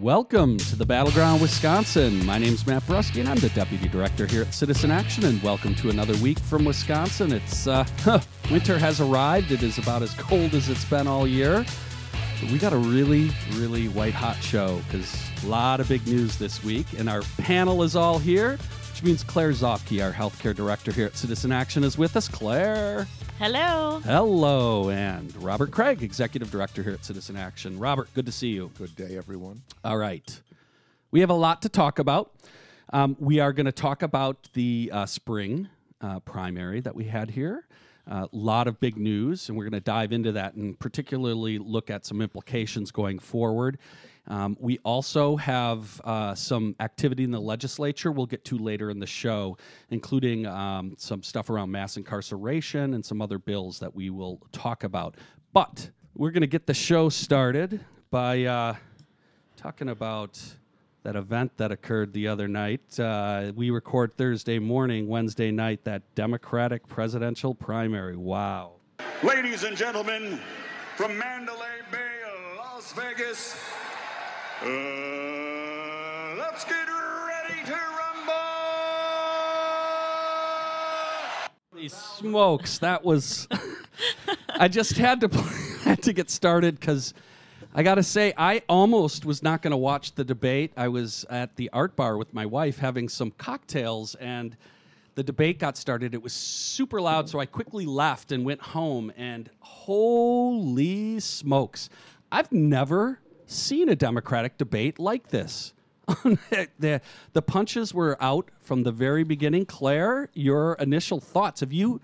Welcome to the Battleground Wisconsin. My name is Matt Brusky, and I'm the Deputy Director here at Citizen Action. And welcome to another week from Wisconsin. It's uh, winter has arrived. It is about as cold as it's been all year. But we got a really, really white hot show because a lot of big news this week, and our panel is all here, which means Claire Zofke, our Healthcare Director here at Citizen Action, is with us. Claire. Hello. Hello, and Robert Kraig, Executive Director here at Citizen Action. Robert, good to see you. Good day, everyone. All right. We have a lot to talk about. Um, we are going to talk about the uh, spring uh, primary that we had here. A lot of big news, and we're going to dive into that and particularly look at some implications going forward. Um, we also have uh, some activity in the legislature we'll get to later in the show, including um, some stuff around mass incarceration and some other bills that we will talk about. But we're going to get the show started by uh, talking about that event that occurred the other night. Uh, we record Thursday morning, Wednesday night, that Democratic presidential primary. Wow. Ladies and gentlemen, from Mandalay Bay, Las Vegas, uh, let's get ready to rumble! Holy smokes, that was. I just had to had to get started because I got to say I almost was not going to watch the debate. I was at the art bar with my wife having some cocktails and the debate got started. It was super loud, so I quickly left and went home. And holy smokes, I've never seen a Democratic debate like this. the the punches were out from the very beginning. Claire, your initial thoughts? Have you?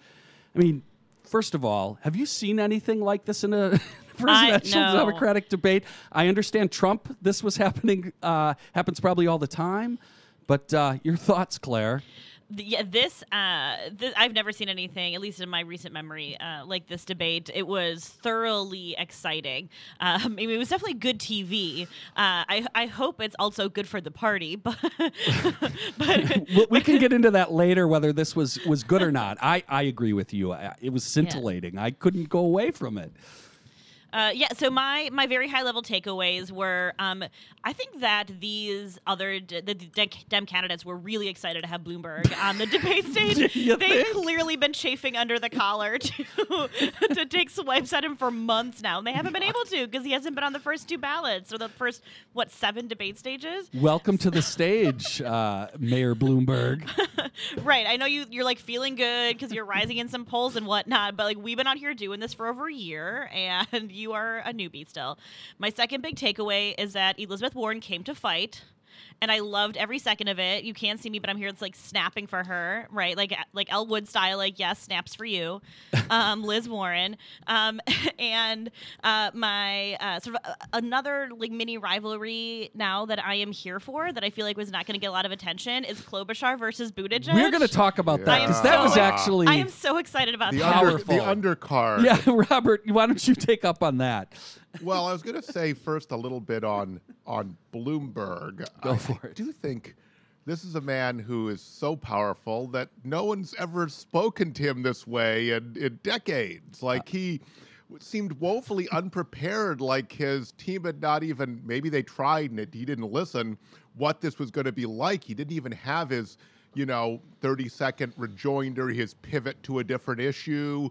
I mean, first of all, have you seen anything like this in a presidential no. Democratic debate? I understand Trump. This was happening. Uh, happens probably all the time. But uh, your thoughts, Claire? Yeah, this, uh, th- I've never seen anything, at least in my recent memory, uh, like this debate. It was thoroughly exciting. Um, I mean, it was definitely good TV. Uh, I, I hope it's also good for the party, but, but we, we can get into that later whether this was was good or not. I I agree with you. I, it was scintillating. I couldn't go away from it. Uh, yeah, so my my very high level takeaways were um, I think that these other d- the Dem Dem candidates were really excited to have Bloomberg on the debate stage. They've think? clearly been chafing under the collar to to take swipes at him for months now, and they haven't been able to because he hasn't been on the first two ballots or the first what seven debate stages. Welcome to the stage, uh, Mayor Bloomberg. Right. I know you you're like feeling good because you're rising in some polls and whatnot, but like we've been out here doing this for over a year and you are a newbie still. My second big takeaway is that Elizabeth Warren came to fight. And I loved every second of it. You can't see me, but I'm here. It's like snapping for her, right? Like like Elwood style. Like yes, snaps for you, um, Liz Warren. Um, and uh, my uh, sort of uh, another like mini rivalry now that I am here for that I feel like was not going to get a lot of attention is Klobuchar versus Buttigieg. We're going to talk about I that am because that so- was actually. I am so excited about The, that. under, Powerful. the undercard. yeah, Robert, why don't you take up on that? Well, I was going to say first a little bit on on Bloomberg. Go I, for I do think this is a man who is so powerful that no one's ever spoken to him this way in, in decades. Uh, like he seemed woefully unprepared. Like his team had not even maybe they tried and it, he didn't listen. What this was going to be like? He didn't even have his you know 30 second rejoinder, his pivot to a different issue.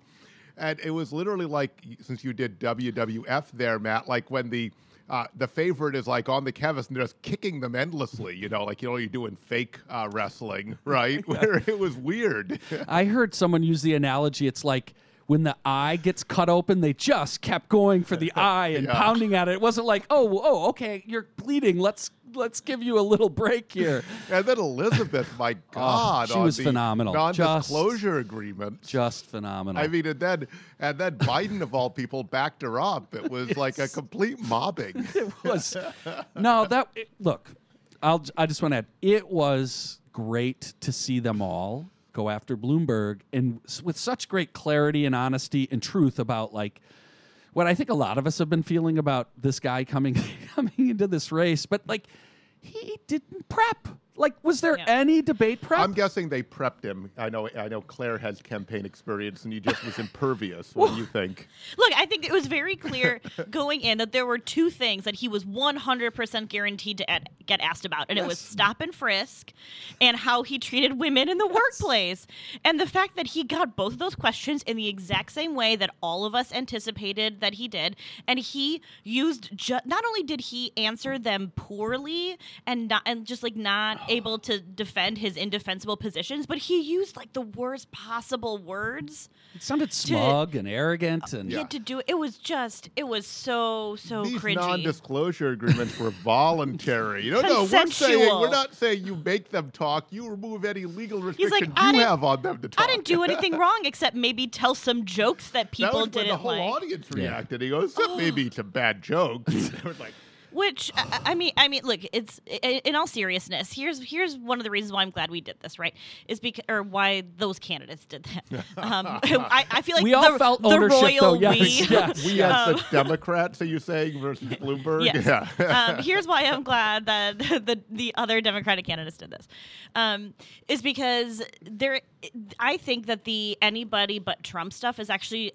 And it was literally like, since you did WWF there, Matt, like when the uh, the favorite is like on the canvas and they're just kicking them endlessly, you know, like you know you're doing fake uh, wrestling, right? Where it was weird. I heard someone use the analogy. It's like when the eye gets cut open, they just kept going for the eye and Yeah. pounding at it. It wasn't like, oh, oh, okay, you're bleeding. Let's let's give you a little break here. and then Elizabeth, my oh, God, Oh, she was phenomenal. Non-disclosure agreement. Just phenomenal. I mean, and then and then Biden of all people backed her up. It was like a complete mobbing. it was no that it- look i'll i just want to add it was great to see them all go after bloomberg and with such great clarity and honesty and truth about like what i think a lot of us have been feeling about this guy coming coming into this race but like he didn't prep Like, was there Yeah. any debate prep? I'm guessing they prepped him. I know. I know. Claire has campaign experience, and he just was impervious. What do you think? Look, I think it was very clear going in that there were two things that he was 100% guaranteed to ad- get asked about, and it was stop and frisk and how he treated women in the workplace. And the fact that he got both of those questions in the exact same way that all of us anticipated that he did, and he used ju- not only did he answer them poorly and not and just like not able to defend his indefensible positions, but he used like the worst possible words. it sounded smug and arrogant, and He had to do it. It was just, it was so, so These cringy. non-disclosure agreements were voluntary. No, no, we're saying we're not saying you make them talk. You remove any legal He's like, I you didn't- have on them to talk. I didn't do anything wrong except maybe tell some jokes that That people was didn't the whole like. audience reacted. He goes, "Except oh. maybe some bad jokes." They were like, Which I, I mean, I mean, look, it's in all seriousness. Here's here's one of the reasons why I'm glad we did this, right? Is because or why those candidates did that. Um, I, I feel like We all the, felt the ownership, royal though, yes, we. yes. we as the Democrats, are you saying, versus Bloomberg? Yes. Yeah. um, here's why I'm glad that the the other Democratic candidates did this, um, is because there. I think that the anybody but Trump stuff is actually.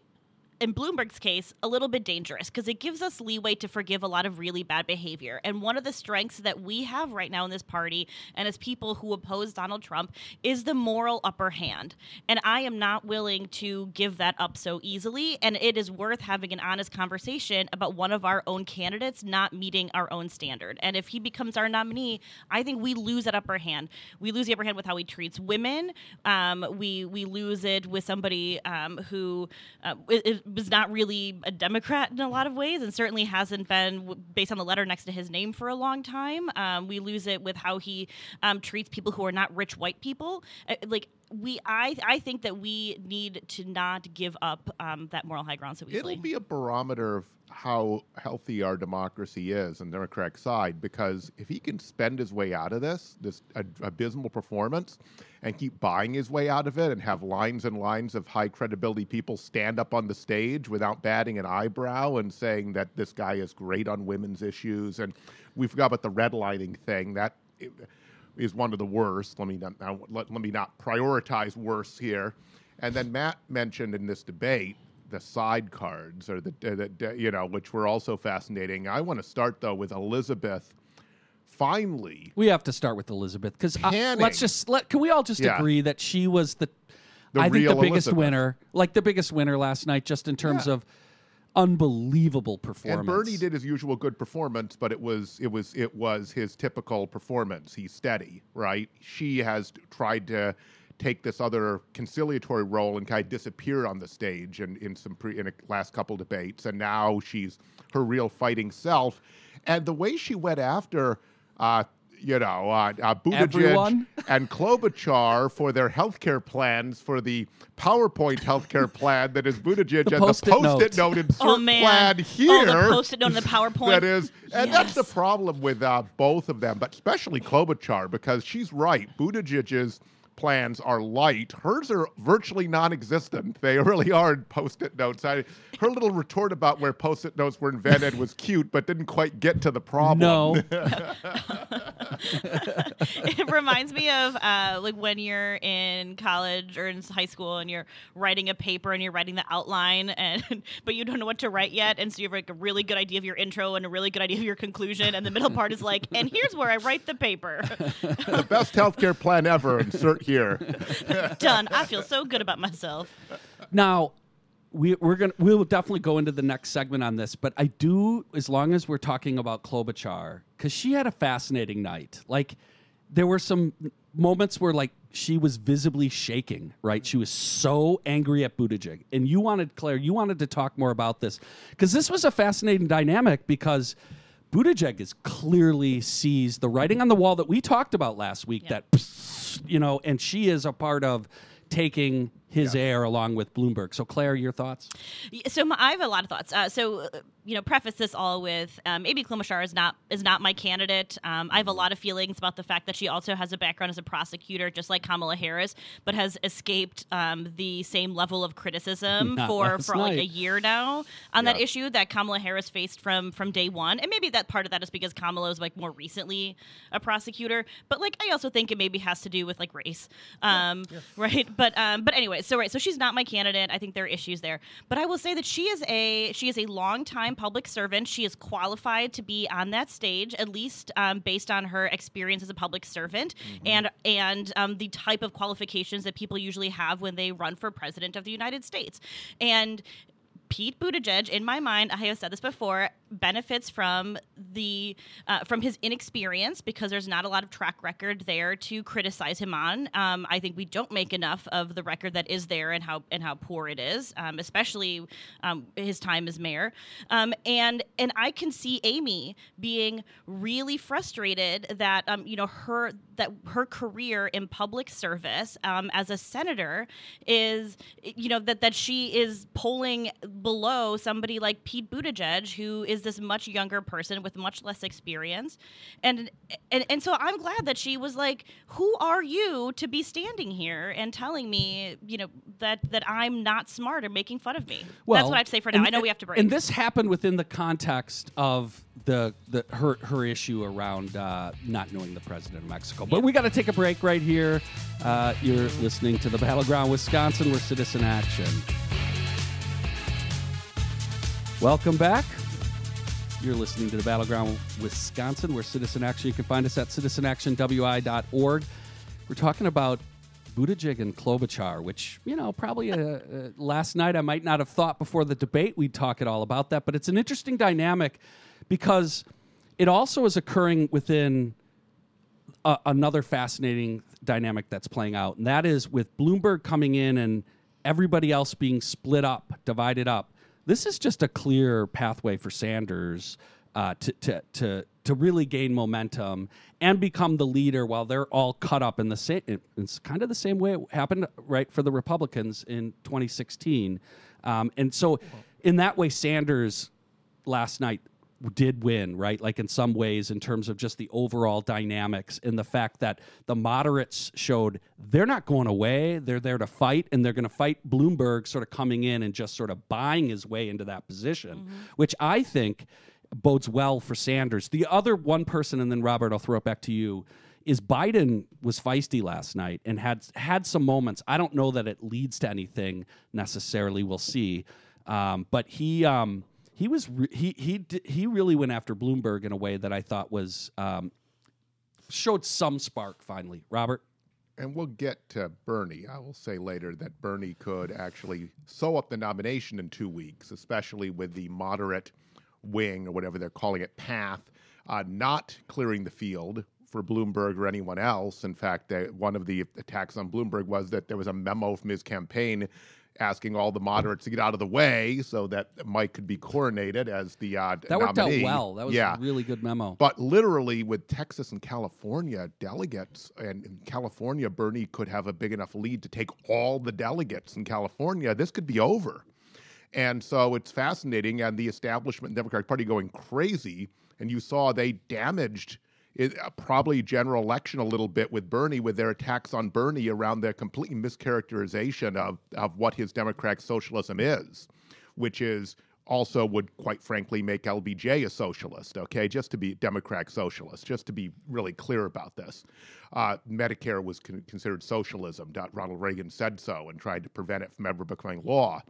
In Bloomberg's case, a little bit dangerous because it gives us leeway to forgive a lot of really bad behavior. And one of the strengths that we have right now in this party and as people who oppose Donald Trump is the moral upper hand. And I am not willing to give that up so easily. And it is worth having an honest conversation about one of our own candidates not meeting our own standard. And if he becomes our nominee, I think we lose that upper hand. We lose the upper hand with how he treats women. Um, we we lose it with somebody um, who uh, i- i- was not really a Democrat in a lot of ways, and certainly hasn't been based on the letter next to his name for a long time. Um, we lose it with how he um, treats people who are not rich white people. Uh, like we, I I think that we need to not give up um, that moral high ground so easily. It'll be a barometer of how healthy our democracy is on the Democratic side because if he can spend his way out of this, this ab- abysmal performance, and keep buying his way out of it and have lines and lines of high credibility people stand up on the stage without batting an eyebrow and saying that this guy is great on women's issues. And we forgot about the redlining thing. That is one of the worst. Let me not, now, let, let me not prioritize worse here. And then Matt mentioned in this debate the side cards, or the, the, the you know, which were also fascinating. I want to start though with Elizabeth. Finally, we have to start with Elizabeth because uh, Canning. let's just let. Can we all just Yeah. agree that she was the, The I think the biggest Elizabeth. winner, like the biggest winner last night, just in terms Yeah. of unbelievable performance. and Bernie did his usual good performance, but it was it was it was his typical performance. He's steady, right? She has tried to take this other conciliatory role and kind of disappear on the stage in, in some pre, in a last couple debates, and now she's her real fighting self. And the way she went after, uh, you know, uh, uh, Buttigieg Everyone? and Klobuchar for their healthcare plans for the PowerPoint healthcare plan that is Buttigieg The and the Post-it Post-it note. note insert Oh, man. plan Oh, the Post-it note and the PowerPoint. That is, and that's the problem with uh, both of them, but especially Klobuchar because she's right. Buttigieg's plans are light. Hers are virtually non-existent. They really are post-it notes. I, her little retort about where post-it notes were invented was cute, but didn't quite get to the problem. No, it reminds me of uh, like when you're in college or in high school and you're writing a paper and you're writing the outline and but you don't know what to write yet and so you have like a really good idea of your intro and a really good idea of your conclusion and the middle part is like and here's where I write the paper. the best healthcare plan ever. Insert here. Done. I feel so good about myself. Now, we, we're gonna we will definitely go into the next segment on this, but I do as long as we're talking about Klobuchar because she had a fascinating night. Like there were some moments where like she was visibly shaking. Right, she was so angry at Buttigieg, and you wanted Claire, you wanted to talk more about this because this was a fascinating dynamic because. Buttigieg is clearly sees the writing on the wall that we talked about last week. Yeah. That you know, and she is a part of taking his air along with Bloomberg. So, Claire, your thoughts? So my, I have a lot of thoughts. Uh, so uh, you know, preface this all with um, Amy Klobuchar is not is not my candidate. Um, I have a lot of feelings about the fact that she also has a background as a prosecutor, just like Kamala Harris, but has escaped um, the same level of criticism Not for last for like a year now on that issue that Kamala Harris faced from from day one. And maybe that part of that is because Kamala is like more recently a prosecutor, but like I also think it maybe has to do with like race, um, right? But um, but anyway, so right, so she's not my candidate. I think there are issues there, but I will say that she is a she is a longtime public servant. She is qualified to be on that stage, at least um, based on her experience as a public servant and and um, the type of qualifications that people usually have when they run for president of the United States, and. Pete Buttigieg, in my mind, I have said this before, benefits from the uh, from his inexperience because there's not a lot of track record there to criticize him on. Um, I think we don't make enough of the record that is there and how and how poor it is, um, especially um, his time as mayor. Um, and and I can see Amy being really frustrated that um, you know her that her career in public service um, as a senator is you know that that she is polling below somebody like Pete Buttigieg who is this much younger person with much less experience and and and so I'm glad that she was like who are you to be standing here and telling me you know that that I'm not smart or making fun of me Well, that's what I'd say for now and- I know we have to break And this happened within the context of the, the her her issue around uh, not knowing the president of Mexico. But we got to take a break right here. Uh, you're listening to the Battleground Wisconsin, where Citizen Action. Welcome back. You're listening to the Battleground Wisconsin, where Citizen Action. You can find us at citizenactionwi.org. We're talking about Buttigieg and Klobuchar, which you know probably uh, uh, last night I might not have thought before the debate we'd talk at all about that, but it's an interesting dynamic because it also is occurring within a, another fascinating dynamic that's playing out, and that is with Bloomberg coming in and everybody else being split up, divided up. This is just a clear pathway for Sanders uh, to, to to to really gain momentum and become the leader while they're all cut up in the same. It's kind of the same way it happened, right, for the Republicans in 2016, um, and so in that way, Sanders last night did win, right? Like in some ways, in terms of just the overall dynamics and the fact that the moderates showed they're not going away. They're there to fight, and they're going to fight Bloomberg sort of coming in and just sort of buying his way into that position, which I think bodes well for Sanders. The other one person, and then Robert, I'll throw it back to you. Is Biden was feisty last night and had had some moments. I don't know that it leads to anything necessarily. We'll see, um, but he um, he was re- he he he really went after Bloomberg in a way that I thought was um, showed some spark finally. Robert, And we'll get to Bernie. I will say later that Bernie could actually sew up the nomination in two weeks, especially with the moderate wing or whatever they're calling it path, uh, not clearing the field for Bloomberg or anyone else. In fact, they, one of the attacks on Bloomberg was that there was a memo from his campaign asking all the moderates to get out of the way so that Mike could be coronated as the uh, that worked nominee. out well. That was yeah. a really good memo. But literally, with Texas and California delegates, and in California, Bernie could have a big enough lead to take all the delegates in California. This could be over. And so it's fascinating, and the establishment Democratic Party going crazy. And you saw they damaged it, uh, probably general election a little bit with Bernie, with their attacks on Bernie around their complete mischaracterization of, of what his democratic socialism is, which is also would quite frankly make LBJ a socialist, okay? Just to be democratic socialist, just to be really clear about this. Uh, Medicare was con- considered socialism. Ronald Reagan said so and tried to prevent it from ever becoming law.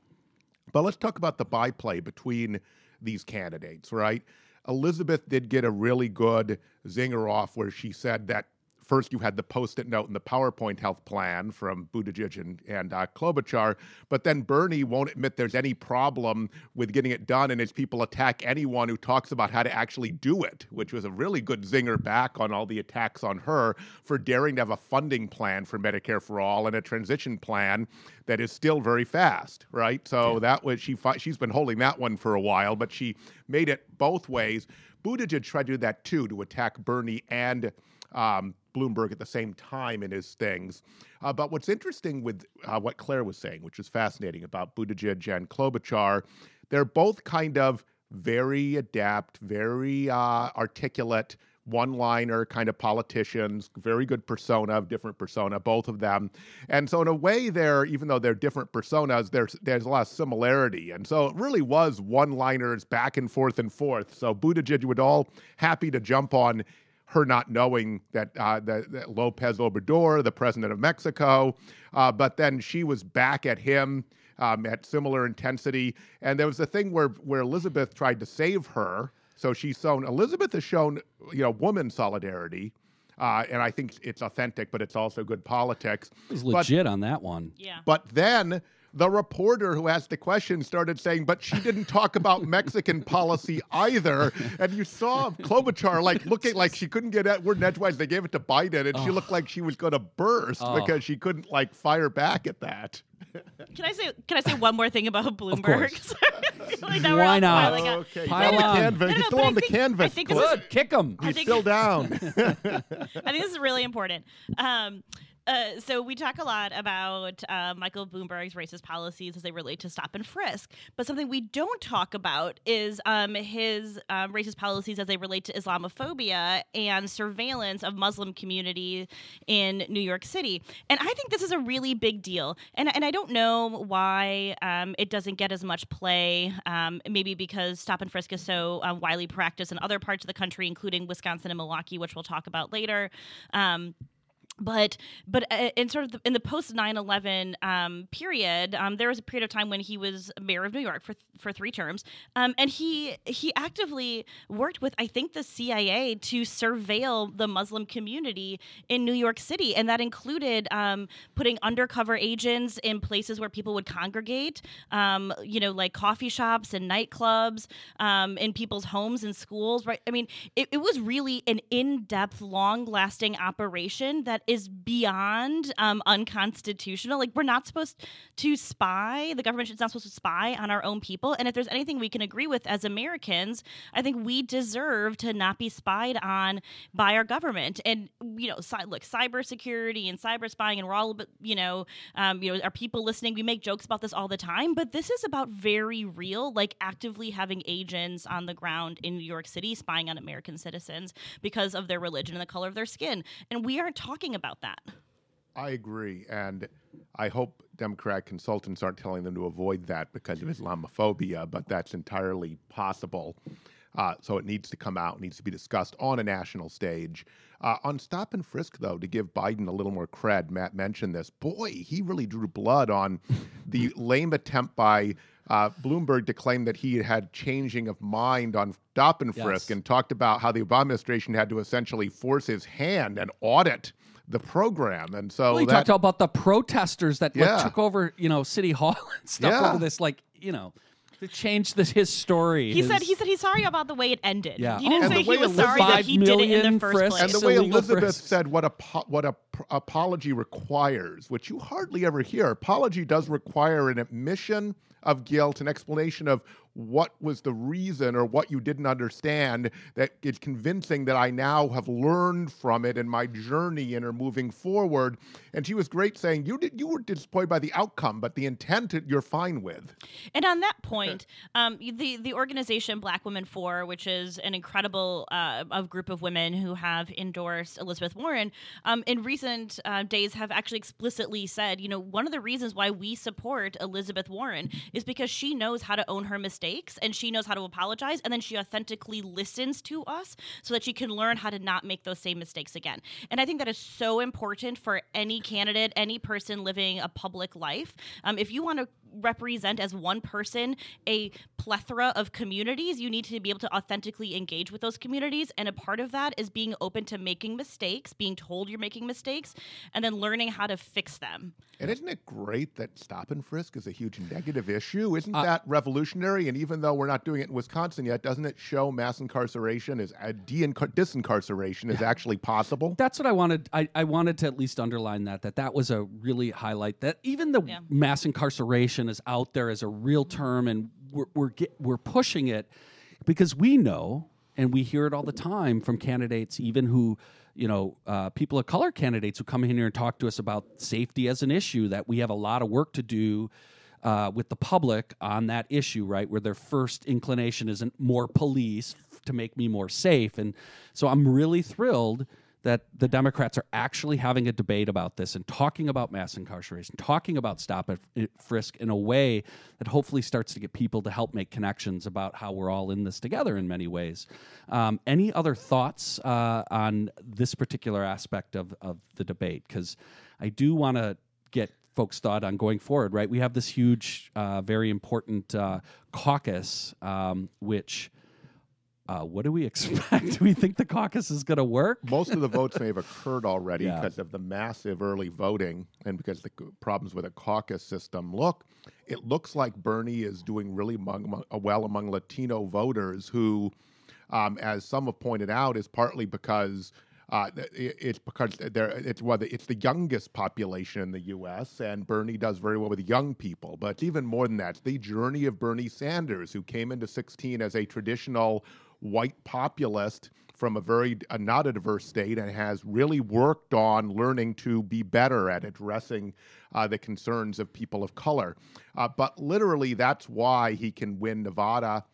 But let's talk about the byplay between these candidates, right? Elizabeth did get a really good zinger off where she said that first you had the post-it note and the PowerPoint health plan from Buttigieg and, and uh, Klobuchar, but then Bernie won't admit there's any problem with getting it done, and his people attack anyone who talks about how to actually do it, which was a really good zinger back on all the attacks on her for daring to have a funding plan for Medicare for all and a transition plan that is still very fast, right? So that was she. fi- She's been holding that one for a while, but she made it both ways. Buttigieg tried to do that too, to attack Bernie and um, Bloomberg at the same time in his things. Uh, but what's interesting with uh, what Claire was saying, which is fascinating about Buttigieg and Klobuchar, they're both kind of very adept, very uh, articulate, one-liner kind of politicians, very good persona, different persona, both of them. And so in a way they're even though they're different personas, there's there's a lot of similarity. And so it really was one-liners back and forth and forth. So Buttigieg would all happy to jump on her not knowing that, uh, that, that Lopez Obrador, the president of Mexico, uh, but then she was back at him um, at similar intensity. And there was a thing where where Elizabeth tried to save her. So she's shown Elizabeth has shown you know woman solidarity. Uh, and I think it's authentic, but it's also good politics. It was But- legit on that one. Yeah. but then the reporter who asked the question started saying, but she didn't talk about Mexican policy either. And you saw Klobuchar like looking like she couldn't get at word edgewise. They gave it to Biden, and she looked like she was going to burst Oh. because she couldn't like fire back at that. Can I say can I say one more thing about Bloomberg? Like, Why not? piling on. Okay, Pile he's on the on. canvas. No, no, He's no, still on the think- canvas. I think this is- kick him. I He's think- still down. I think this is really important. Um, uh, so we talk a lot about uh, Michael Bloomberg's racist policies as they relate to stop and frisk, but something we don't talk about is um, his um, racist policies as they relate to Islamophobia and surveillance of Muslim community in New York City. And I think this is a really big deal. And and I don't know why um, it doesn't get as much play. Um, maybe because stop and frisk is so um, widely practiced in other parts of the country, including Wisconsin and Milwaukee, which we'll talk about later. Um, but but uh, in sort of the, in the post 9-11 um, period um, there was a period of time when he was mayor of new york for for three terms. Um, and he he actively worked with i think the cia to surveil the muslim community in new york city. And that included um, putting undercover agents in places where people would congregate um, you know like coffee shops and nightclubs um, in people's homes and schools right? I mean it, it was really an in-depth long-lasting operation that is beyond um, unconstitutional. Like we're not supposed to spy. The government is not supposed to spy on our own people. And if there's anything we can agree with as Americans, I think we deserve to not be spied on by our government. And you know, cy- look, cybersecurity and cyber spying, and we're all, you know, um, you know, are people listening? We make jokes about this all the time, but this is about very real, like actively having agents on the ground in New York City spying on American citizens because of their religion and the color of their skin. And we aren't talking about that. I agree, and I hope Democrat consultants aren't telling them to avoid that because of Islamophobia, but that's entirely possible. Uh, so it needs to come out, needs to be discussed on a national stage. Uh, on stop and frisk, though, to give Biden a little more cred, Matt mentioned this. Boy, he really drew blood on the lame attempt by uh, Bloomberg to claim that he had changing of mind on stop and frisk Yes. and talked about how the Obama administration had to essentially force his hand and audit the program. And so Well, he that, talked about the protesters that like, took over, you know, City Hall and stuff Yeah. over this, like, you know, to change this his story. He his- said he said he's sorry about the way it ended. Yeah. He didn't And say the he way was it sorry that he did it in the first place. and the way Elizabeth frisk. said what a po- what a pr- apology requires, which you hardly ever hear. Apology does require an admission of guilt, an explanation of what was the reason or what you didn't understand that it's convincing that I now have learned from it in my journey and are moving forward. And she was great saying you did you were disappointed by the outcome, but the intent you're fine with. And on that point, um, the the organization Black Women For, which is an incredible uh, of group of women who have endorsed Elizabeth Warren, um, in recent uh, days have actually explicitly said, you know, one of the reasons why we support Elizabeth Warren is because she knows how to own her mistakes and she knows how to apologize, and then she authentically listens to us so that she can learn how to not make those same mistakes again. And I think that is so important for any candidate, any person living a public life. Um, if you want to represent as one person a plethora of communities, you need to be able to authentically engage with those communities. And a part of that is being open to making mistakes, being told you're making mistakes, and then learning how to fix them. And isn't it great that stop and frisk is a huge negative issue? Isn't Uh, that revolutionary? And even though we're not doing it in Wisconsin yet, doesn't it show mass incarceration is uh, de-incar- disincarceration is actually possible? That's what I wanted. I, I wanted to at least underline that that that was a really highlight. That even the Yeah. mass incarceration is out there as a real term, and we're we're get, we're pushing it because we know and we hear it all the time from candidates, even who, you know, uh, people of color candidates who come in here and talk to us about safety as an issue. That we have a lot of work to do. Uh, with the public on that issue, right, where their first inclination isn't more police to make me more safe, and so I'm really thrilled that the Democrats are actually having a debate about this and talking about mass incarceration, talking about stop and frisk in a way that hopefully starts to get people to help make connections about how we're all in this together in many ways. Um, any other thoughts uh, on this particular aspect of, of the debate? Because I do want to get folks' thought on going forward, right? We have this huge, uh, very important uh, caucus, um, which uh, what do we expect? do we think the caucus is going to work? Most of the votes may have occurred already Yeah. because of the massive early voting and because the problems with the caucus system. Look, it looks like Bernie is doing really among, uh, well among Latino voters who, um, as some have pointed out, is partly because. Uh, it's because they're, it's well, it's the youngest population in the U.S. and Bernie does very well with young people. But even more than that. The journey of Bernie Sanders, who came into 16 as a traditional white populist from a very uh, not a diverse state and has really worked on learning to be better at addressing uh, the concerns of people of color. Uh, but literally, that's why he can win Nevada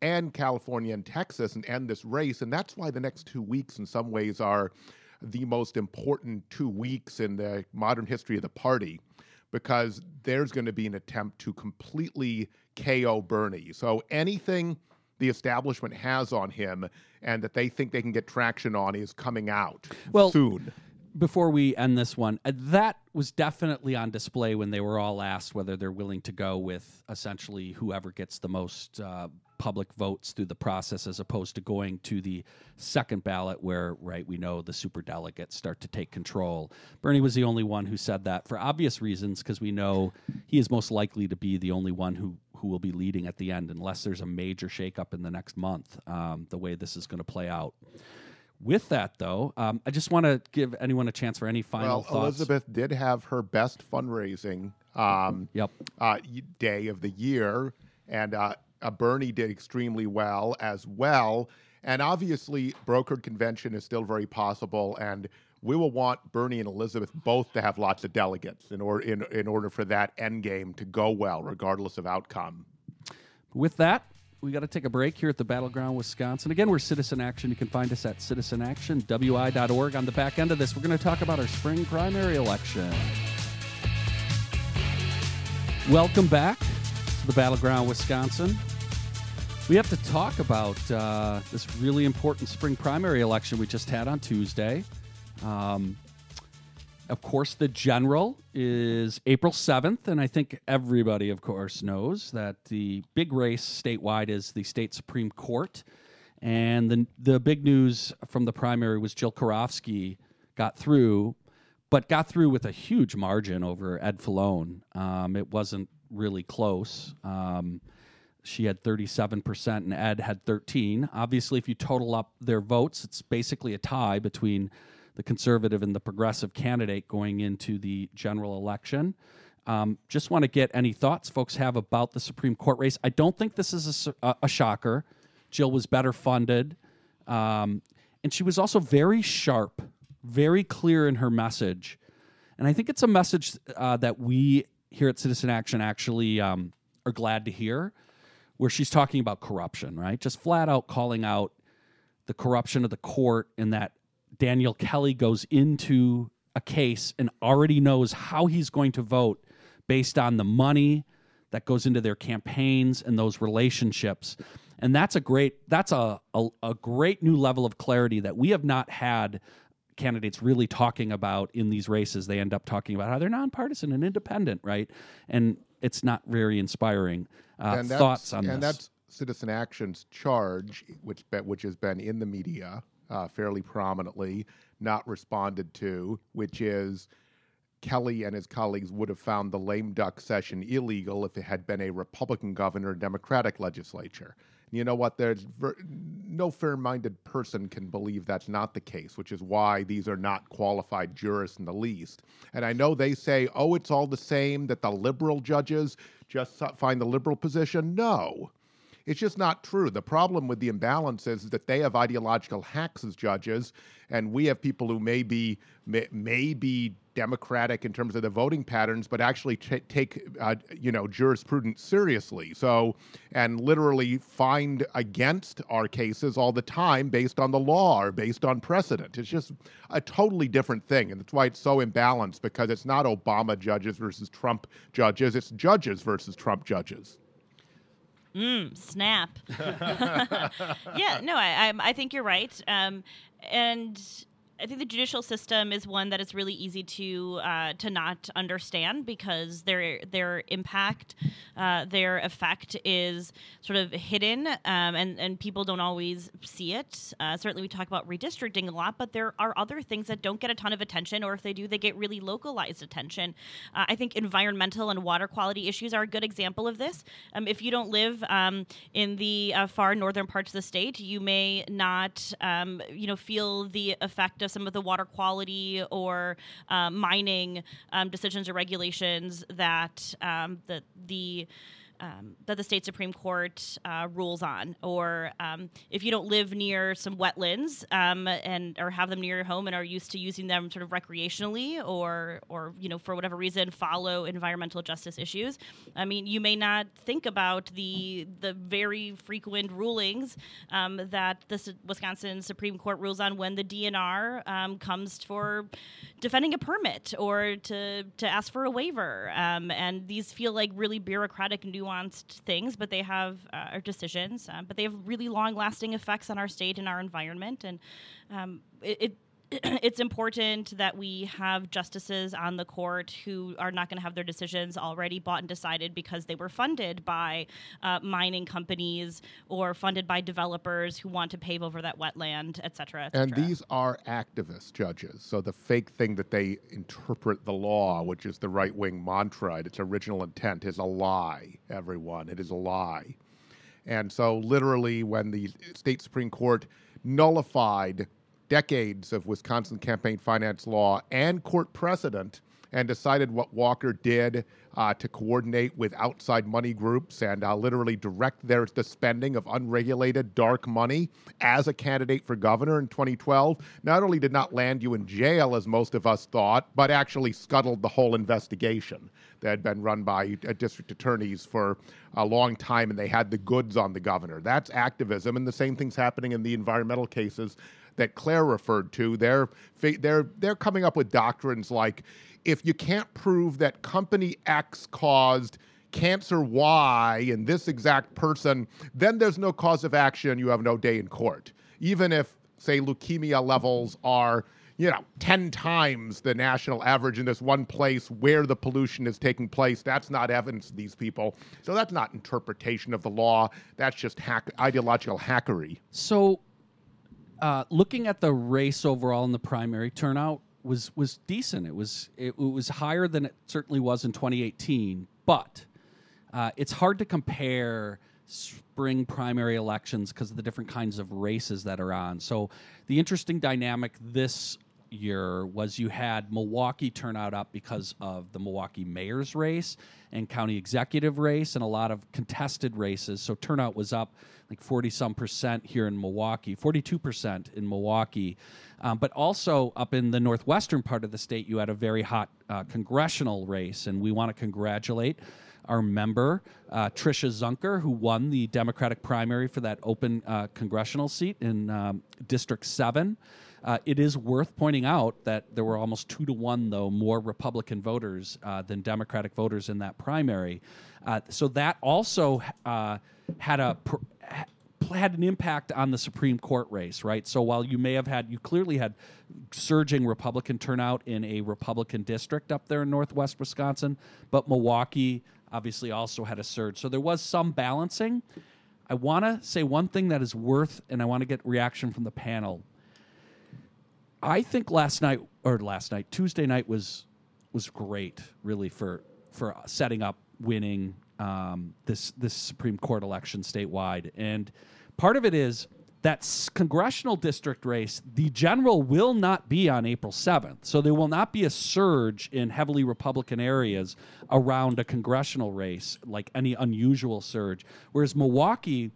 and California and Texas and end this race. And that's why the next two weeks, in some ways, are the most important two weeks in the modern history of the party because there's going to be an attempt to completely KO Bernie. So anything the establishment has on him and that they think they can get traction on is coming out Well, soon. Before we end this one, uh, that was definitely on display when they were all asked whether they're willing to go with essentially whoever gets the most uh, public votes through the process, as opposed to going to the second ballot, where right we know the super delegates start to take control. Bernie was the only one who said that for obvious reasons, because we know he is most likely to be the only one who who will be leading at the end, unless there's a major shakeup in the next month. Um, the way this is going to play out. With that, though, um, I just want to give anyone a chance for any final Well, thoughts. Elizabeth did have her best fundraising um, Yep. uh, day of the year, and uh, uh, Bernie did extremely well as well. And obviously, brokered convention is still very possible, and we will want Bernie and Elizabeth both to have lots of delegates in order in, in order for that end game to go well, regardless of outcome. With that, we got to take a break here at the Battleground, Wisconsin. Again, we're Citizen Action. You can find us at citizenactionwi.org. On the back end of this, we're going to talk about our spring primary election. Welcome back to the Battleground, Wisconsin. We have to talk about uh, this really important spring primary election we just had on Tuesday. Um, of course, the general is April 7th, and I think everybody, of course, knows that the big race statewide is the state Supreme Court. And the, the big news from the primary was Jill Karofsky got through, but got through with a huge margin over Ed Fallone. Um, it wasn't really close. Um, she had 37% and Ed had 13. Obviously, if you total up their votes, it's basically a tie between the conservative and the progressive candidate going into the general election. Um, just want to get any thoughts folks have about the Supreme Court race. I don't think this is a a, shocker. Jill was better funded, um, and she was also very sharp, very clear in her message. And I think it's a message uh, that we here at Citizen Action actually um, are glad to hear, where she's talking about corruption, right? Just flat out calling out the corruption of the court and that Daniel Kelly goes into a case and already knows how he's going to vote based on the money that goes into their campaigns and those relationships. And that's a great that's a, a, a great new level of clarity that we have not had candidates really talking about in these races. They end up talking about how they're nonpartisan and independent, right? And it's not very inspiring. Uh, thoughts on and this? And that's Citizen Action's charge, which which has been in the media uh, fairly prominently, not responded to, which is Kelly and his colleagues would have found the lame duck session illegal if it had been a Republican governor or Democratic legislature. You know what? There's ver- no fair-minded person can believe that's not the case, which is why these are not qualified jurists in the least. And I know they say, "Oh, it's all the same that the liberal judges just find the liberal position." No, It's just not true. The problem with the imbalance is that they have ideological hacks as judges, and we have people who may be may, may be democratic in terms of the voting patterns, but actually t- take uh, you know jurisprudence seriously. So and literally find against our cases all the time based on the law or based on precedent. It's just a totally different thing, and that's why it's so imbalanced because it's not Obama judges versus Trump judges; it's judges versus Trump judges. Mm, snap. yeah, no, I, I, I think you're right. Um, and I think the judicial system is one that is really easy to uh, to not understand because their their impact, uh, their effect is sort of hidden, um, and and people don't always see it. Uh, certainly, we talk about redistricting a lot, but there are other things that don't get a ton of attention, or if they do, they get really localized attention. Uh, I think environmental and water quality issues are a good example of this. Um, if you don't live um, in the uh, far northern parts of the state, you may not, um, you know, feel the effect of some of the water quality or um, mining um, decisions or regulations that um, the the um, that the state supreme court uh, rules on, or um, if you don't live near some wetlands um, and or have them near your home and are used to using them sort of recreationally, or or you know for whatever reason follow environmental justice issues. I mean, you may not think about the the very frequent rulings um, that the Wisconsin Supreme Court rules on when the DNR um, comes for defending a permit or to to ask for a waiver, um, and these feel like really bureaucratic nuanced nuanced things, but they have uh, decisions, uh, but they have really long lasting effects on our state and our environment. And um, it, it it's important that we have justices on the court who are not going to have their decisions already bought and decided because they were funded by uh, mining companies or funded by developers who want to pave over that wetland, et cetera, et cetera. And these are activist judges. So the fake thing that they interpret the law, which is the right wing mantra, its original intent is a lie, everyone. It is a lie. And so, literally, when the state Supreme Court nullified decades of Wisconsin campaign finance law and court precedent and decided what Walker did uh, to coordinate with outside money groups and uh, literally direct their the spending of unregulated dark money as a candidate for governor in 2012 not only did not land you in jail as most of us thought but actually scuttled the whole investigation that had been run by uh, district attorneys for a long time and they had the goods on the governor. That's activism and the same thing's happening in the environmental cases that Claire referred to, they're they're they're coming up with doctrines like if you can't prove that company X caused cancer Y in this exact person, then there's no cause of action. You have no day in court, even if say leukemia levels are you know 10 times the national average in this one place where the pollution is taking place that's not evidence to these people. So that's not interpretation of the law. That's just hack, ideological hackery. So uh, looking at the race overall in the primary turnout was was decent. It was it, it was higher than it certainly was in 2018, but uh, it's hard to compare spring primary elections because of the different kinds of races that are on. So the interesting dynamic this year was you had Milwaukee turnout up because of the Milwaukee mayor's race and county executive race and a lot of contested races. So turnout was up like 40 some percent here in Milwaukee, 42% in Milwaukee. Um, but also up in the northwestern part of the state, you had a very hot uh, congressional race. And we want to congratulate our member, uh, Tricia Zunker, who won the Democratic primary for that open uh, congressional seat in um, District 7. Uh, it is worth pointing out that there were almost two to one, though, more Republican voters uh, than Democratic voters in that primary. Uh, so that also uh, had a pr- had an impact on the Supreme Court race, right? So while you may have had, you clearly had surging Republican turnout in a Republican district up there in Northwest Wisconsin, but Milwaukee obviously also had a surge. So there was some balancing. I want to say one thing that is worth, and I want to get reaction from the panel. I think last night or last night Tuesday night was was great, really for for setting up winning um, this this Supreme Court election statewide. And part of it is that congressional district race, the general will not be on April 7th. So there will not be a surge in heavily Republican areas around a congressional race, like any unusual surge. Whereas Milwaukee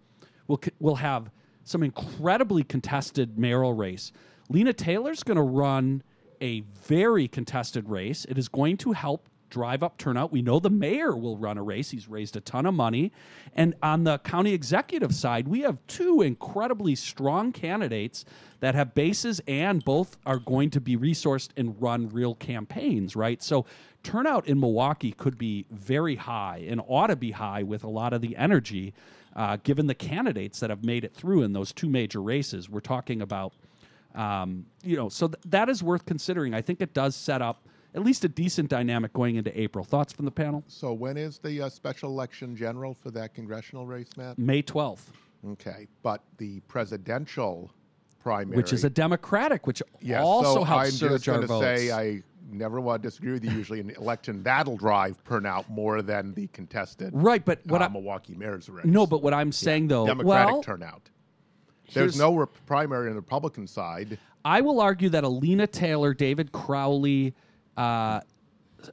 will, will have some incredibly contested mayoral race. Lena Taylor's going to run a very contested race. It is going to help drive up turnout. We know the mayor will run a race. He's raised a ton of money. And on the county executive side, we have two incredibly strong candidates that have bases and both are going to be resourced and run real campaigns, right? So turnout in Milwaukee could be very high and ought to be high with a lot of the energy uh, given the candidates that have made it through in those two major races. We're talking about um, you know, so th- that is worth considering. I think it does set up at least a decent dynamic going into April. Thoughts from the panel? So when is the uh, special election general for that congressional race, Matt? May 12th, Okay, but the presidential primary, which is a Democratic, which yes, also so helps I'm surge just our going to votes. say I never want to disagree with you. Usually, in the election, that'll drive turnout more than the contested right, but what uh, I, Milwaukee mayor's race. no, but what I'm saying though, Democratic well, turnout. Here's- There's no rep- primary on the Republican side. I will argue that Alina Taylor, David Crowley, uh,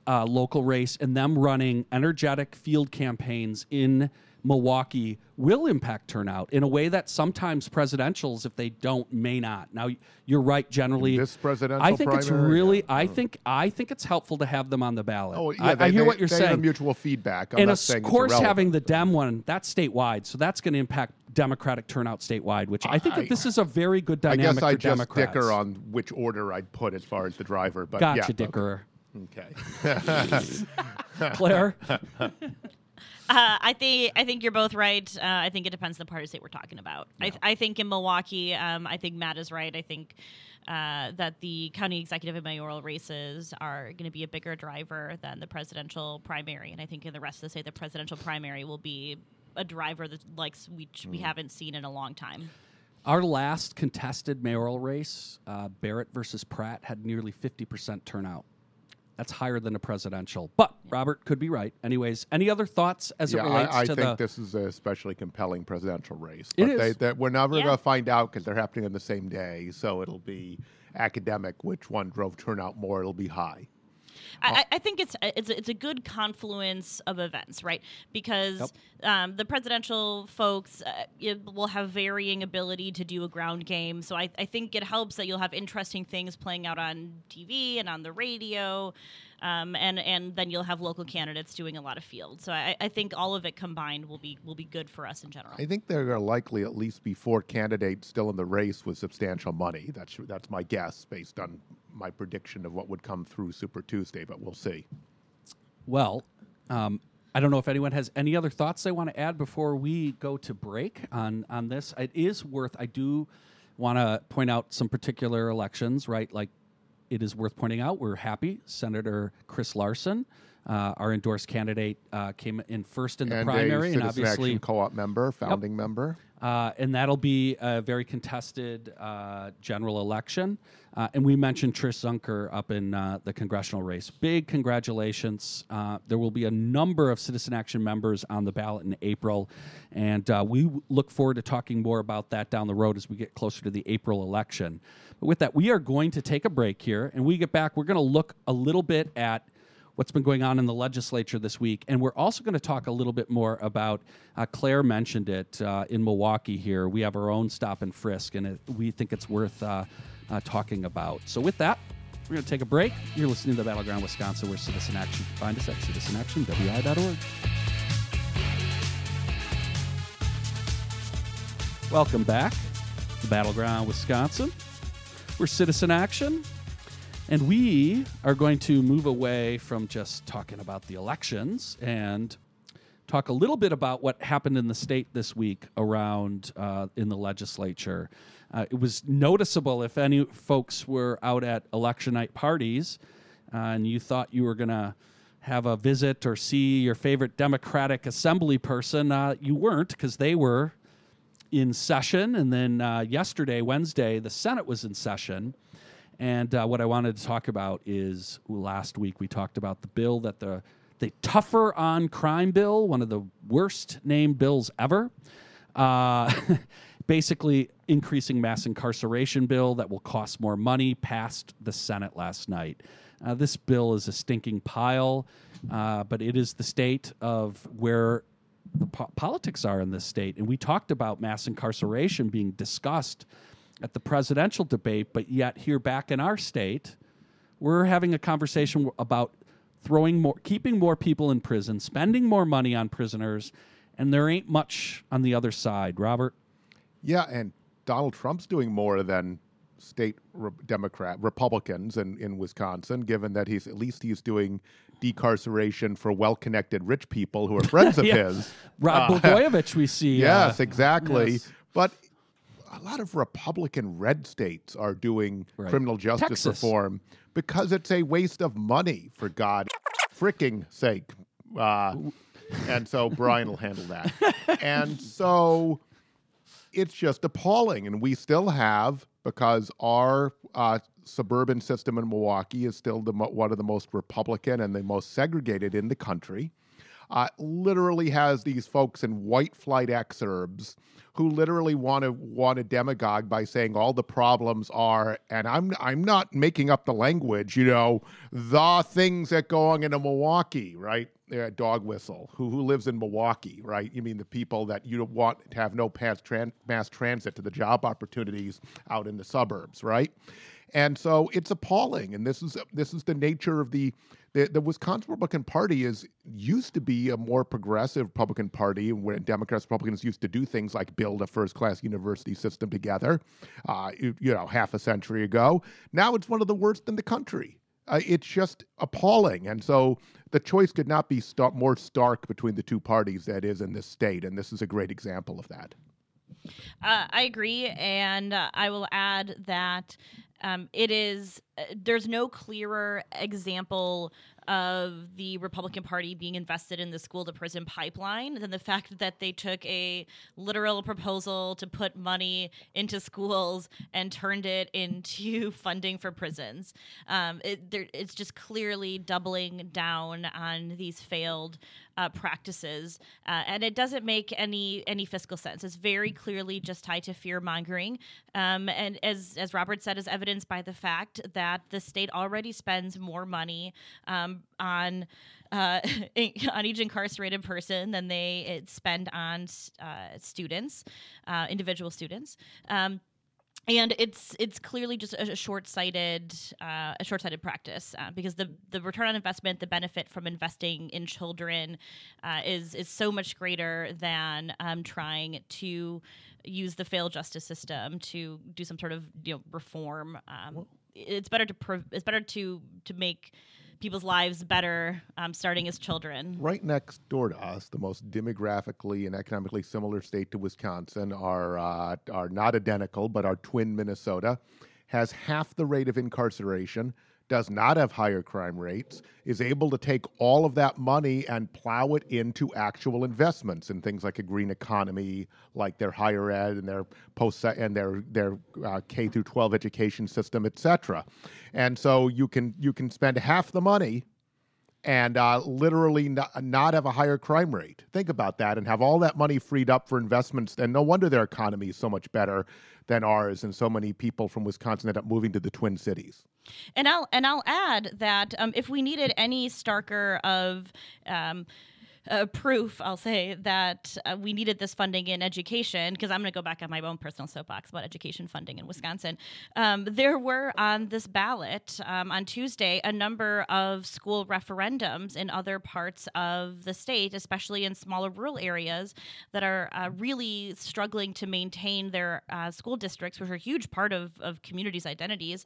uh, local race, and them running energetic field campaigns in Milwaukee will impact turnout in a way that sometimes presidentials, if they don't, may not. Now, you're right. Generally, This presidential I think it's really. Yeah. I think I think it's helpful to have them on the ballot. Oh, yeah, I, they, I hear they- what you're they have saying. mutual feedback. I'm and of course, having the Dem one, that's statewide, so that's going to impact Democratic turnout statewide. Which I think I- that this is a very good dynamic. I guess I for just Democrats. dicker on which order I'd put as far as the driver, but Gotcha, yeah, Dicker. Okay. Claire. Uh, I think I think you're both right. Uh, I think it depends on the party state we're talking about. I, I think in Milwaukee, um, I think Matt is right. I think uh, that the county executive and mayoral races are going to be a bigger driver than the presidential primary, and I think in the rest of the state, the presidential primary will be a driver that like we we haven't seen in a long time. Our last contested mayoral race, uh, Barrett versus Pratt, had nearly 50% turnout. That's higher than a presidential. But Robert could be right. Anyways, any other thoughts as yeah, it relates I, I to think the. this is a especially compelling presidential race. It But They, they, we're never Yeah. going to find out because they're happening on the same day. So it'll be academic which one drove turnout more. It'll be high. I, I- think it's it's a, it's a good confluence of events, right? Because um, the presidential folks uh, will have varying ability to do a ground game, so I, I think it helps that you'll have interesting things playing out on TV and on the radio, um, and and then you'll have local candidates doing a lot of field. So I, I think all of it combined will be will be good for us in general. I think there are likely at least be four candidates still in the race with substantial money. That's that's my guess based on my prediction of what would come through Super Tuesday, but we'll see. Well, um, I don't know if anyone has any other thoughts they want to add before we go to break on on this. It is worth. I do want to point out some particular elections, right? Like it is worth pointing out. We're happy Senator Chris Larson, uh, our endorsed candidate, uh, came in first in the and primary, a and obviously. Co-op member, founding member. Uh, and that'll be a very contested uh, general election. Uh, and we mentioned Trish Zunker up in uh, the congressional race. Big congratulations. Uh, there will be a number of Citizen Action members on the ballot in April. And uh, we look forward to talking more about that down the road as we get closer to the April election. With that, we are going to take a break here. And we get back, we're going to look a little bit at what's been going on in the legislature this week. And we're also going to talk a little bit more about, uh, Claire mentioned it uh, in Milwaukee here. We have our own stop and frisk, and it, we think it's worth uh, uh, talking about. So, with that, we're going to take a break. You're listening to the Battleground Wisconsin, where Citizen Action. Find us at citizenactionwi.org. Welcome back to Battleground Wisconsin. We're Citizen Action. And we are going to move away from just talking about the elections and talk a little bit about what happened in the state this week around uh, in the legislature. Uh, it was noticeable if any folks were out at election night parties uh, and you thought you were going to have a visit or see your favorite Democratic Assembly person, uh, you weren't because they were in session. And then uh, yesterday, Wednesday, the Senate was in session. And uh, what I wanted to talk about is last week we talked about the bill that the the tougher on crime bill, one of the worst named bills ever. Uh, basically increasing mass incarceration bill that will cost more money passed the Senate last night. Uh, this bill is a stinking pile, uh, but it is the state of where the po- politics are in this state. And we talked about mass incarceration being discussed at the presidential debate, but yet here back in our state, we're having a conversation about throwing more, keeping more people in prison, spending more money on prisoners, and there ain't much on the other side. Robert. Yeah, and Donald Trump's doing more than state re- Democrat Republicans in, in Wisconsin, given that he's at least he's doing decarceration for well-connected rich people who are friends of Yeah. his. Rod Uh, Blagojevich, we see. Yes, uh, exactly. yes. But a lot of Republican red states are doing Right. criminal justice Texas. reform because it's a waste of money, for God fricking sake. Uh, and so Brian will handle that. And so it's just appalling. And we still have, because our uh, suburban system in Milwaukee is still the one of the most Republican and the most segregated in the country, uh, literally has these folks in white flight exurbs who literally want to want a demagogue by saying all the problems are, and I'm I'm not making up the language, you know, the things that go on in Milwaukee, right? Yeah, dog whistle. Who who lives in Milwaukee, right? You mean the people that you want to have no tran- mass transit to the job opportunities out in the suburbs, right? And so it's appalling. And this is this is the nature of the the, the Wisconsin Republican Party is used to be a more progressive Republican Party when Democrats Republicans used to do things like build a first class university system together, uh, you, you know, half a century ago. Now it's one of the worst in the country. Uh, it's just appalling. And so the choice could not be star- more stark between the two parties that is in this state. And this is a great example of that. Uh, I agree, and uh, I will add that um, it is uh, there's no clearer example of the Republican Party being invested in the school to prison pipeline than the fact that they took a literal proposal to put money into schools and turned it into funding for prisons. Um, it, it's just clearly doubling down on these failed uh, practices, uh, and it doesn't make any any fiscal sense. It's very clearly just tied to fear mongering, um, and as as Robert said, is evidenced by the fact that the state already spends more money um, on. Uh, on each incarcerated person than they spend on uh, students, uh, individual students. Um, and it's it's clearly just a, short-sighted uh, a short-sighted practice uh, because the the return on investment, the benefit from investing in children, uh, is is so much greater than um, trying to use the failed justice system to do some sort of you know reform. Um, it's better to prov- it's better to to make people's lives better um, starting as children. Right next door to us, the most demographically and economically similar state to Wisconsin, are uh, are not identical, but our twin Minnesota has half the rate of incarceration, does not have higher crime rates, is able to take all of that money and plow it into actual investments in things like a green economy, like their higher ed and their post and their their uh, K through 12 education system, et cetera. And so you can you can spend half the money and uh, literally not, not have a higher crime rate. Think about that and have all that money freed up for investments. And no wonder their economy is so much better than ours, and so many people from Wisconsin end up moving to the Twin Cities. And I'll and I'll add that um, if we needed any starker of um, uh, proof, I'll say that uh, we needed this funding in education because I'm going to go back on my own personal soapbox about education funding in Wisconsin. Um, there were on this ballot um, on Tuesday a number of school referendums in other parts of the state, especially in smaller rural areas that are uh, really struggling to maintain their uh, school districts, which are a huge part of, of communities' identities,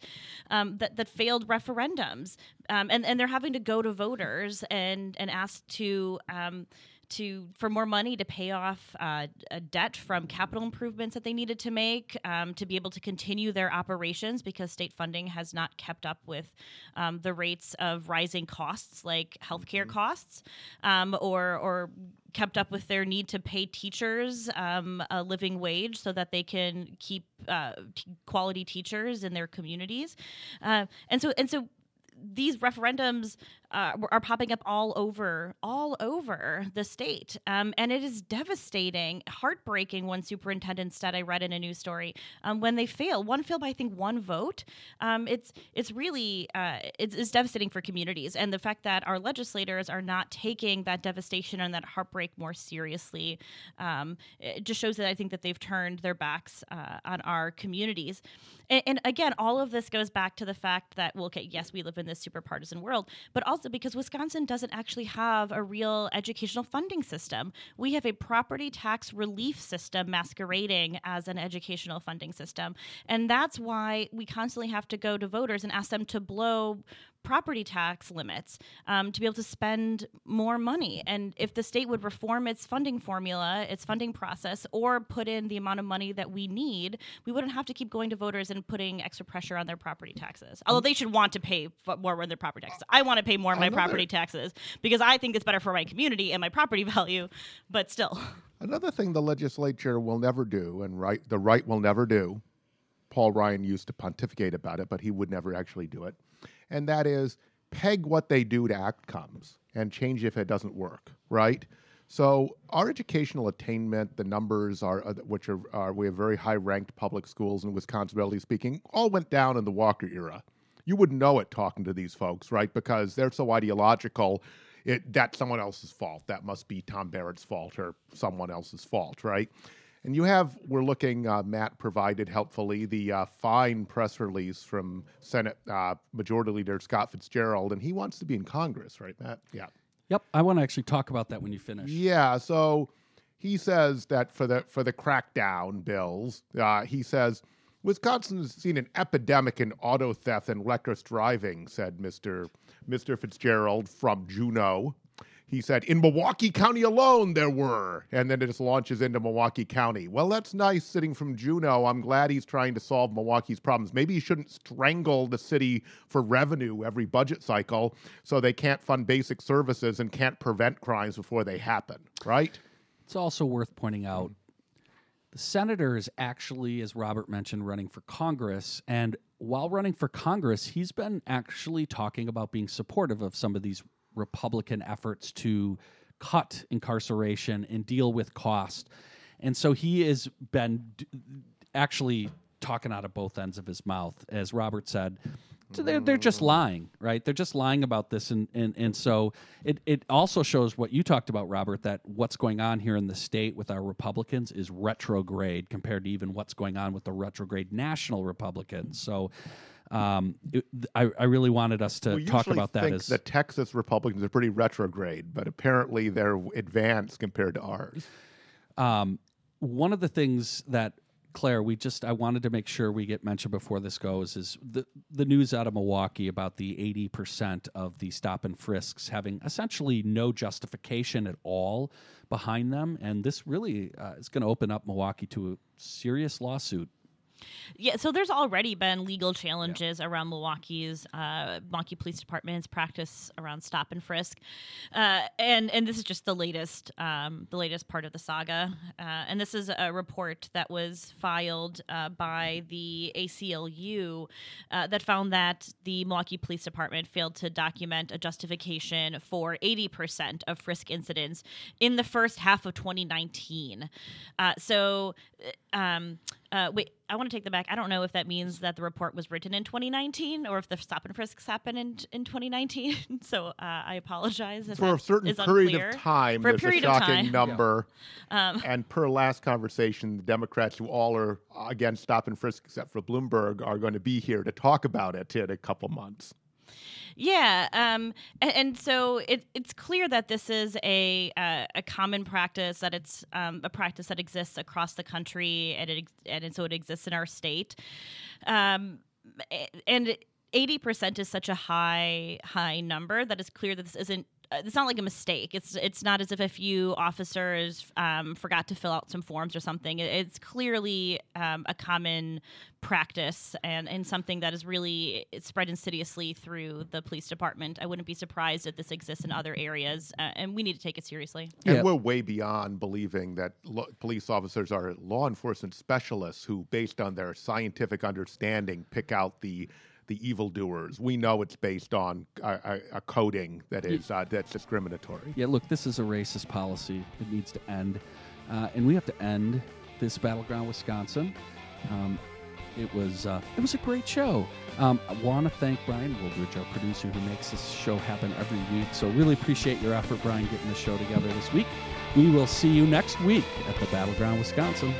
um, that, that failed referendums. Um, and, and they're having to go to voters and, and ask to um, to for more money to pay off uh, a debt from capital improvements that they needed to make um, to be able to continue their operations because state funding has not kept up with um, the rates of rising costs like healthcare costs um, or or kept up with their need to pay teachers um, a living wage so that they can keep uh, t- quality teachers in their communities. Uh, and so and so these referendums uh, are popping up all over, all over the state, um, and it is devastating, heartbreaking. One superintendent said I read in a news story um, when they fail, one fail by I think one vote. Um, it's it's really uh, it's, it's devastating for communities, and the fact that our legislators are not taking that devastation and that heartbreak more seriously, um, it just shows that I think that they've turned their backs uh, on our communities. And, and again, all of this goes back to the fact that well, okay, yes, we live in this super partisan world, but also also because Wisconsin doesn't actually have a real educational funding system. We have a property tax relief system masquerading as an educational funding system. And that's why we constantly have to go to voters and ask them to blow property tax limits um, to be able to spend more money. And if the state would reform its funding formula, its funding process, or put in the amount of money that we need, we wouldn't have to keep going to voters and putting extra pressure on their property taxes. Although they should want to pay more on their property taxes. I want to pay more on my property taxes because I think it's better for my community and my property value, but still. Another thing the legislature will never do, and right, the right will never do. Paul Ryan used to pontificate about it, but he would never actually do it. And that is peg what they do to outcomes and change if it doesn't work, right? So our educational attainment, the numbers are, uh, which are, are we have very high ranked public schools in Wisconsin, relatively speaking, all went down in the Walker era. You wouldn't know it talking to these folks, right? Because they're so ideological. It, that's someone else's fault. That must be Tom Barrett's fault or someone else's fault, right? And you have, we're looking, uh, Matt provided helpfully the uh, fine press release from Senate uh, Majority Leader Scott Fitzgerald, and he wants to be in Congress, right, Matt? Yeah. Yep, I want to actually talk about that when you finish. Yeah. So he says that for the for the crackdown bills, uh, he says Wisconsin has seen an epidemic in auto theft and reckless driving. Said Mister Mister Fitzgerald from Juneau. He said, in Milwaukee County alone, there were. And then it just launches into Milwaukee County. Well, that's nice sitting from Juneau. I'm glad he's trying to solve Milwaukee's problems. Maybe he shouldn't strangle the city for revenue every budget cycle so they can't fund basic services and can't prevent crimes before they happen, right? It's also worth pointing out the senator is actually, as Robert mentioned, running for Congress. And while running for Congress, he's been actually talking about being supportive of some of these Republican efforts to cut incarceration and deal with cost. And so he has been d- actually talking out of both ends of his mouth, as Robert said. So they're, they're just mm-hmm. lying, right? They're just lying about this. And, and, and so it, it also shows what you talked about, Robert, that what's going on here in the state with our Republicans is retrograde compared to even what's going on with the retrograde national Republicans. So um, it, I, I really wanted us to talk about that think as the Texas Republicans are pretty retrograde, but apparently they're advanced compared to ours. um, one of the things that Claire, we just I wanted to make sure we get mentioned before this goes is the the news out of Milwaukee about the eighty percent of the stop and frisks having essentially no justification at all behind them, and this really uh, is going to open up Milwaukee to a serious lawsuit. Yeah, so there's already been legal challenges around Milwaukee's uh, Milwaukee Police Department's practice around stop and frisk, uh, and and this is just the latest um, the latest part of the saga. Uh, and this is a report that was filed uh, by the ACLU uh, that found that the Milwaukee Police Department failed to document a justification for 80% of frisk incidents in the first half of 2019. Uh, so. Um, uh, wait, I want to take that back. I don't know if that means that the report was written in 2019 or if the stop and frisks happened in, in 2019. so uh, I apologize. For a certain is period unclear. of time, For a there's period a of shocking time. number. Um, And per last conversation, the Democrats, who all are against stop and frisk except for Bloomberg, are going to be here to talk about it in a couple months. Yeah, um, and, and so it, it's clear that this is a uh, a common practice that it's um, a practice that exists across the country, and it and so it exists in our state, um, and. Eighty percent is such a high high number that it's clear that this isn't. Uh, It's not like a mistake. It's it's not as if a few officers um, forgot to fill out some forms or something. It's clearly um, a common practice and, and something that is really spread insidiously through the police department. I wouldn't be surprised if this exists in other areas, uh, and we need to take it seriously. And Yeah. we're way beyond believing that lo- police officers are law enforcement specialists who, based on their scientific understanding, pick out the the evildoers. We know it's based on a, a, a coding that is uh, that's discriminatory. Yeah, look, this is a racist policy. It needs to end. Uh, and we have to end this Battleground Wisconsin. Um, it was uh, it was a great show. Um, I want to thank Brian Woolbridge, our producer, who makes this show happen every week. So really appreciate your effort, Brian, getting the show together this week. We will see you next week at the Battleground Wisconsin.